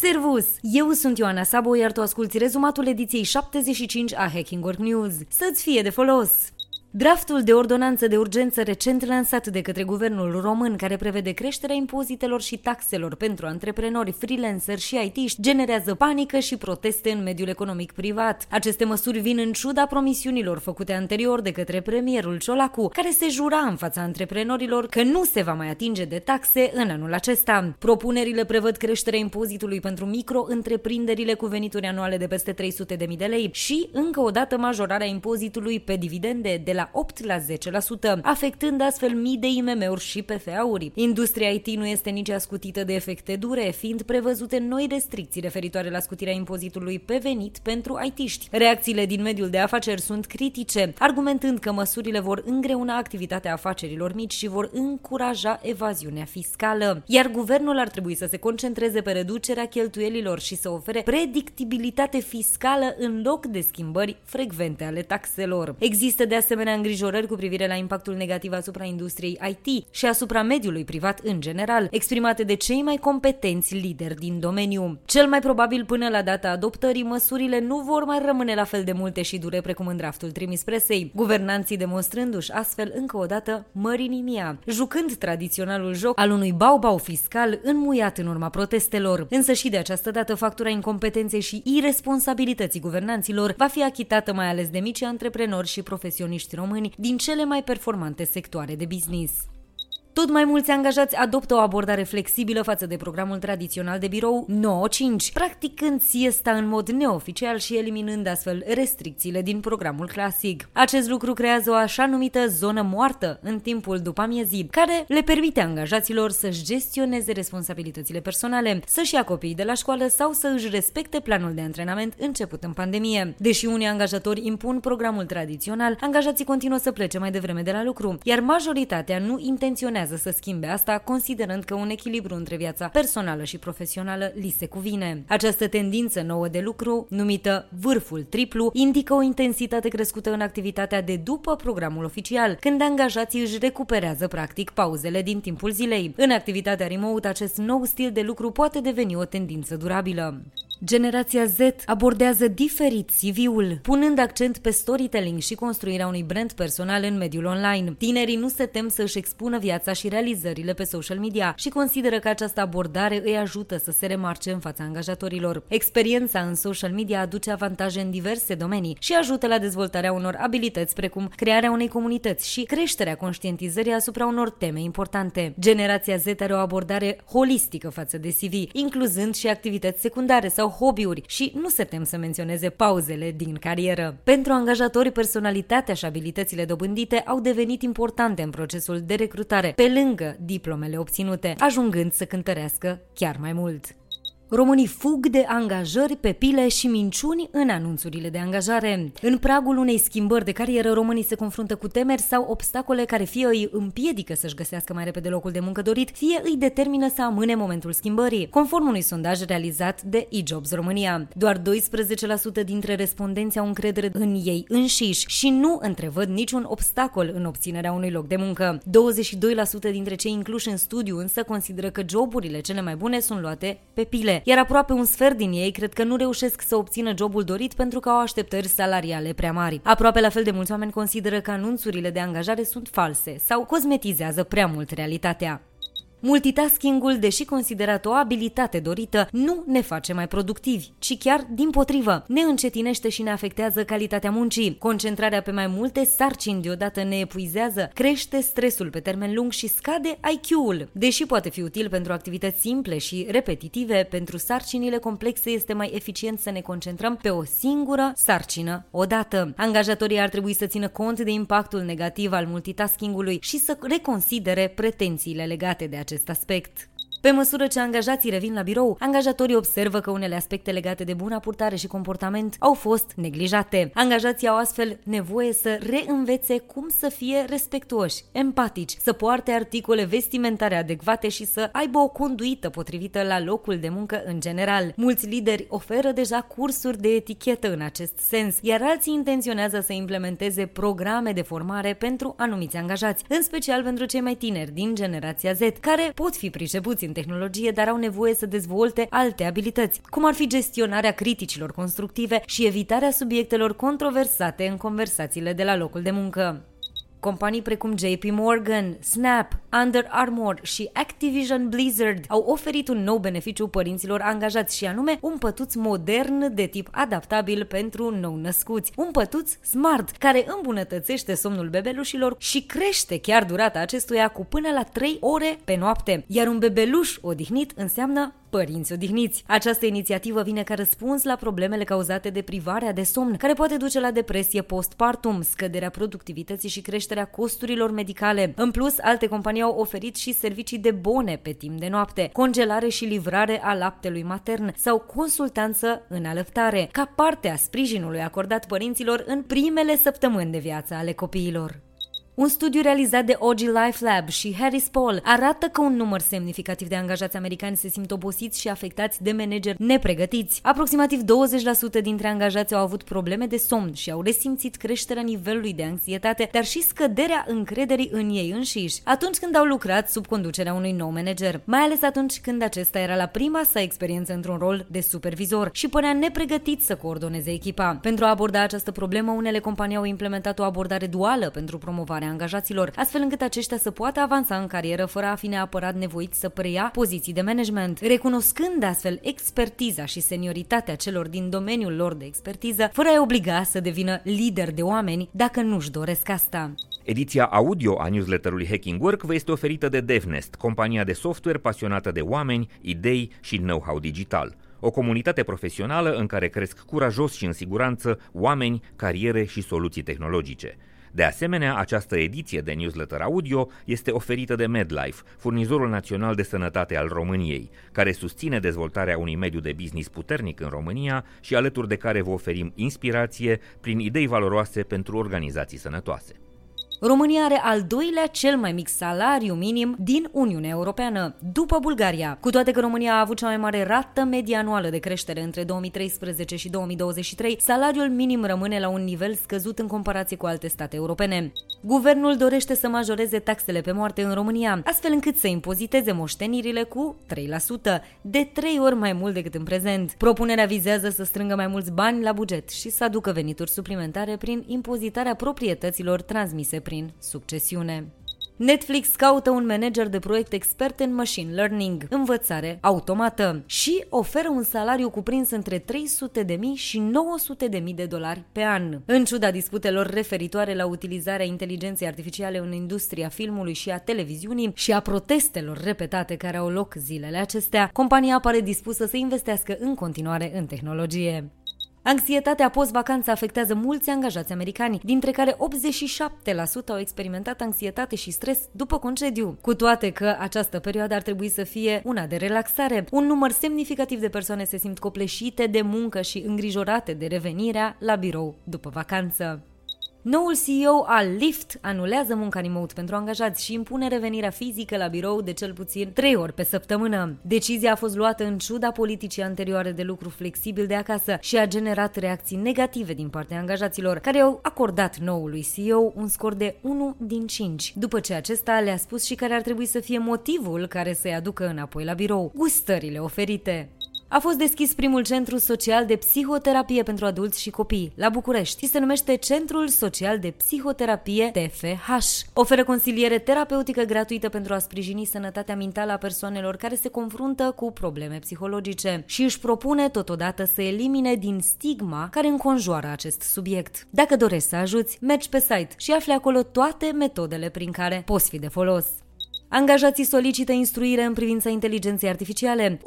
Servus! Eu sunt Ioana Sabo, iar tu asculti rezumatul ediției 75 a Hacking Work News. Să-ți fie de folos! Draftul de ordonanță de urgență recent lansat de către guvernul român, care prevede creșterea impozitelor și taxelor pentru antreprenori, freelanceri și IT-ști, generează panică și proteste în mediul economic privat. Aceste măsuri vin în ciuda promisiunilor făcute anterior de către premierul Ciolacu, care se jura în fața antreprenorilor că nu se va mai atinge de taxe în anul acesta. Propunerile prevăd creșterea impozitului pentru micro-întreprinderile cu venituri anuale de peste 300.000 de lei și, încă o dată, majorarea impozitului pe dividende de la 8 la 10%, afectând astfel mii de IMM-uri și PFA-uri. Industria IT nu este nici ascutită de efecte dure, fiind prevăzute noi restricții referitoare la scutirea impozitului pe venit pentru IT-ști. Reacțiile din mediul de afaceri sunt critice, argumentând că măsurile vor îngreuna activitatea afacerilor mici și vor încuraja evaziunea fiscală. Iar guvernul ar trebui să se concentreze pe reducerea cheltuielilor și să ofere predictibilitate fiscală în loc de schimbări frecvente ale taxelor. Există de asemenea îngrijorări cu privire la impactul negativ asupra industriei IT și asupra mediului privat în general, exprimate de cei mai competenți lideri din domeniu. Cel mai probabil până la data adoptării, măsurile nu vor mai rămâne la fel de multe și dure precum în draftul trimis presei, guvernanții demonstrându-și astfel încă o dată mărinimia, jucând tradiționalul joc al unui bau-bau fiscal înmuiat în urma protestelor. Însă și de această dată factura incompetenței și irresponsabilității guvernanților va fi achitată mai ales de mici antreprenori și profesioniști români români din cele mai performante sectoare de business. Tot mai mulți angajați adoptă o abordare flexibilă față de programul tradițional de birou 9-5, practicând siesta în mod neoficial și eliminând astfel restricțiile din programul clasic. Acest lucru creează o așa numită zonă moartă în timpul după amiezii, care le permite angajaților să-și gestioneze responsabilitățile personale, să-și ia copiii de la școală sau să își respecte planul de antrenament început în pandemie. Deși unii angajatori impun programul tradițional, angajații continuă să plece mai devreme de la lucru, iar majoritatea nu intenționează urmează să schimbe asta, considerând că un echilibru între viața personală și profesională li se cuvine. Această tendință nouă de lucru, numită vârful triplu, indică o intensitate crescută în activitatea de după programul oficial, când angajații își recuperează practic pauzele din timpul zilei. În activitatea remote, acest nou stil de lucru poate deveni o tendință durabilă. Generația Z abordează diferit CV-ul, punând accent pe storytelling și construirea unui brand personal în mediul online. Tinerii nu se tem să își expună viața și realizările pe social media și consideră că această abordare îi ajută să se remarce în fața angajatorilor. Experiența în social media aduce avantaje în diverse domenii și ajută la dezvoltarea unor abilități precum crearea unei comunități și creșterea conștientizării asupra unor teme importante. Generația Z are o abordare holistică față de CV, incluzând și activități secundare sau hobby-uri și nu se tem să menționeze pauzele din carieră. Pentru angajatori, personalitatea și abilitățile dobândite au devenit importante în procesul de recrutare, pe lângă diplomele obținute, ajungând să cântărească chiar mai mult. Românii fug de angajări pe pile și minciuni în anunțurile de angajare. În pragul unei schimbări de carieră, românii se confruntă cu temeri sau obstacole care fie îi împiedică să-și găsească mai repede locul de muncă dorit, fie îi determină să amâne momentul schimbării. Conform unui sondaj realizat de eJobs România, doar 12% dintre respondenți au încredere în ei înșiși și nu întrevăd niciun obstacol în obținerea unui loc de muncă. 22% dintre cei incluși în studiu însă consideră că joburile cele mai bune sunt luate pe pile iar aproape un sfert din ei cred că nu reușesc să obțină jobul dorit pentru că au așteptări salariale prea mari. Aproape la fel de mulți oameni consideră că anunțurile de angajare sunt false sau cosmetizează prea mult realitatea. Multitaskingul, deși considerat o abilitate dorită, nu ne face mai productivi, ci chiar din potrivă. Ne încetinește și ne afectează calitatea muncii. Concentrarea pe mai multe sarcini deodată ne epuizează, crește stresul pe termen lung și scade IQ-ul. Deși poate fi util pentru activități simple și repetitive, pentru sarcinile complexe este mai eficient să ne concentrăm pe o singură sarcină odată. Angajatorii ar trebui să țină cont de impactul negativ al multitaskingului și să reconsidere pretențiile legate de acest aspect. Pe măsură ce angajații revin la birou, angajatorii observă că unele aspecte legate de buna purtare și comportament au fost neglijate. Angajații au astfel nevoie să reînvețe cum să fie respectuoși, empatici, să poarte articole vestimentare adecvate și să aibă o conduită potrivită la locul de muncă în general. Mulți lideri oferă deja cursuri de etichetă în acest sens, iar alții intenționează să implementeze programe de formare pentru anumiți angajați, în special pentru cei mai tineri din generația Z, care pot fi pricepuți în tehnologie, dar au nevoie să dezvolte alte abilități, cum ar fi gestionarea criticilor constructive și evitarea subiectelor controversate în conversațiile de la locul de muncă. Companii precum JP Morgan, Snap, Under Armour și Activision Blizzard au oferit un nou beneficiu părinților angajați și anume un pătuț modern de tip adaptabil pentru nou-născuți. Un pătuț smart care îmbunătățește somnul bebelușilor și crește chiar durata acestuia cu până la 3 ore pe noapte. Iar un bebeluș odihnit înseamnă părinți odihniți. Această inițiativă vine ca răspuns la problemele cauzate de privarea de somn, care poate duce la depresie postpartum, scăderea productivității și creșterea costurilor medicale. În plus, alte companii au oferit și servicii de bone pe timp de noapte, congelare și livrare a laptelui matern sau consultanță în alăptare, ca parte a sprijinului acordat părinților în primele săptămâni de viață ale copiilor. Un studiu realizat de OG Life Lab și Harris Paul arată că un număr semnificativ de angajați americani se simt obosiți și afectați de manageri nepregătiți. Aproximativ 20% dintre angajați au avut probleme de somn și au resimțit creșterea nivelului de anxietate, dar și scăderea încrederii în ei înșiși, atunci când au lucrat sub conducerea unui nou manager, mai ales atunci când acesta era la prima sa experiență într-un rol de supervizor și părea nepregătit să coordoneze echipa. Pentru a aborda această problemă, unele companii au implementat o abordare duală pentru promovarea formarea angajaților, astfel încât aceștia să poată avansa în carieră fără a fi neapărat nevoiți să preia poziții de management, recunoscând astfel expertiza și senioritatea celor din domeniul lor de expertiză, fără a-i obliga să devină lider de oameni dacă nu-și doresc asta. Ediția audio a newsletterului Hacking Work vă este oferită de DevNest, compania de software pasionată de oameni, idei și know-how digital. O comunitate profesională în care cresc curajos și în siguranță oameni, cariere și soluții tehnologice. De asemenea, această ediție de newsletter audio este oferită de MedLife, furnizorul național de sănătate al României, care susține dezvoltarea unui mediu de business puternic în România și alături de care vă oferim inspirație prin idei valoroase pentru organizații sănătoase. România are al doilea cel mai mic salariu minim din Uniunea Europeană, după Bulgaria. Cu toate că România a avut cea mai mare rată medie anuală de creștere între 2013 și 2023, salariul minim rămâne la un nivel scăzut în comparație cu alte state europene. Guvernul dorește să majoreze taxele pe moarte în România, astfel încât să impoziteze moștenirile cu 3%, de 3 ori mai mult decât în prezent. Propunerea vizează să strângă mai mulți bani la buget și să aducă venituri suplimentare prin impozitarea proprietăților transmise prin succesiune. Netflix caută un manager de proiect expert în machine learning, învățare automată și oferă un salariu cuprins între 300.000 și 900.000 de dolari pe an. În ciuda disputelor referitoare la utilizarea inteligenței artificiale în industria filmului și a televiziunii și a protestelor repetate care au loc zilele acestea, compania pare dispusă să investească în continuare în tehnologie. Anxietatea post-vacanță afectează mulți angajați americani, dintre care 87% au experimentat anxietate și stres după concediu. Cu toate că această perioadă ar trebui să fie una de relaxare, un număr semnificativ de persoane se simt copleșite de muncă și îngrijorate de revenirea la birou după vacanță. Noul CEO al Lyft anulează munca remote pentru angajați și impune revenirea fizică la birou de cel puțin 3 ori pe săptămână. Decizia a fost luată în ciuda politicii anterioare de lucru flexibil de acasă și a generat reacții negative din partea angajaților, care au acordat noului CEO un scor de 1 din 5, după ce acesta le-a spus și care ar trebui să fie motivul care să-i aducă înapoi la birou, gustările oferite. A fost deschis primul centru social de psihoterapie pentru adulți și copii la București și se numește Centrul Social de Psihoterapie TFH. Oferă consiliere terapeutică gratuită pentru a sprijini sănătatea mentală a persoanelor care se confruntă cu probleme psihologice și își propune totodată să elimine din stigma care înconjoară acest subiect. Dacă dorești să ajuți, mergi pe site și afli acolo toate metodele prin care poți fi de folos. Angajații solicită instruire în privința inteligenței artificiale.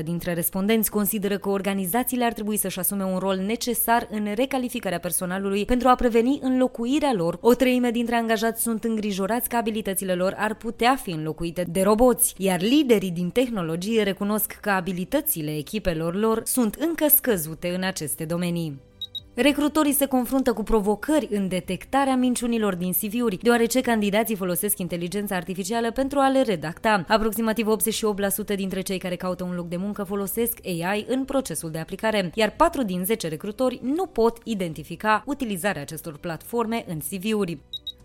86% dintre respondenți consideră că organizațiile ar trebui să-și asume un rol necesar în recalificarea personalului pentru a preveni înlocuirea lor. O treime dintre angajați sunt îngrijorați că abilitățile lor ar putea fi înlocuite de roboți, iar liderii din tehnologie recunosc că abilitățile echipelor lor sunt încă scăzute în aceste domenii. Recrutorii se confruntă cu provocări în detectarea minciunilor din CV-uri, deoarece candidații folosesc inteligența artificială pentru a le redacta. Aproximativ 88% dintre cei care caută un loc de muncă folosesc AI în procesul de aplicare, iar 4 din 10 recrutori nu pot identifica utilizarea acestor platforme în CV-uri.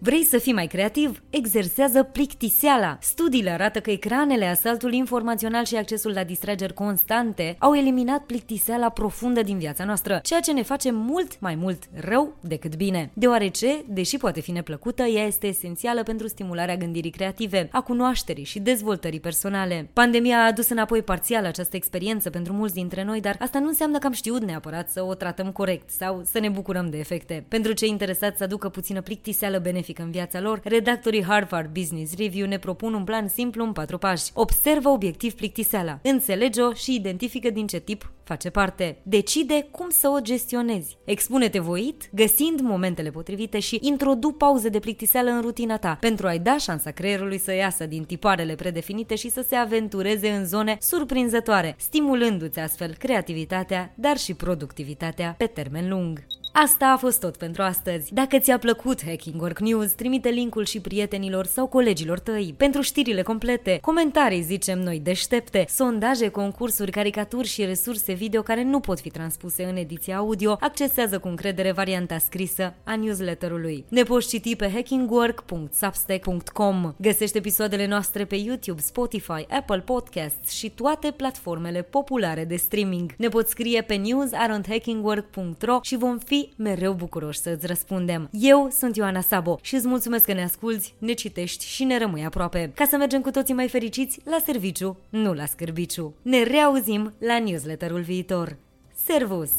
Vrei să fii mai creativ? Exersează plictiseala. Studiile arată că ecranele, asaltul informațional și accesul la distrageri constante au eliminat plictiseala profundă din viața noastră, ceea ce ne face mult mai mult rău decât bine. Deoarece, deși poate fi neplăcută, ea este esențială pentru stimularea gândirii creative, a cunoașterii și dezvoltării personale. Pandemia a adus înapoi parțial această experiență pentru mulți dintre noi, dar asta nu înseamnă că am știut neapărat să o tratăm corect sau să ne bucurăm de efecte. Pentru cei interesați să aducă puțină plictiseală benefică în viața lor, redactorii Harvard Business Review ne propun un plan simplu în patru pași. Observă obiectiv plictiseala, înțelege-o și identifică din ce tip face parte. Decide cum să o gestionezi. Expune-te voit, găsind momentele potrivite și introdu pauze de plictiseală în rutina ta pentru a-i da șansa creierului să iasă din tiparele predefinite și să se aventureze în zone surprinzătoare, stimulându-ți astfel creativitatea, dar și productivitatea pe termen lung. Asta a fost tot pentru astăzi. Dacă ți-a plăcut Hacking Work News, trimite linkul și prietenilor sau colegilor tăi. Pentru știrile complete, comentarii zicem noi deștepte, sondaje, concursuri, caricaturi și resurse video care nu pot fi transpuse în ediția audio, accesează cu încredere varianta scrisă a newsletterului. Ne poți citi pe hackingwork.substack.com. Găsește episoadele noastre pe YouTube, Spotify, Apple Podcasts și toate platformele populare de streaming. Ne poți scrie pe news.hackingwork.ro și vom fi mereu bucuroși să îți răspundem. Eu sunt Ioana Sabo și îți mulțumesc că ne asculți, ne citești și ne rămâi aproape, ca să mergem cu toții mai fericiți la serviciu, nu la scârbiciu. Ne reauzim la newsletterul viitor. Servus!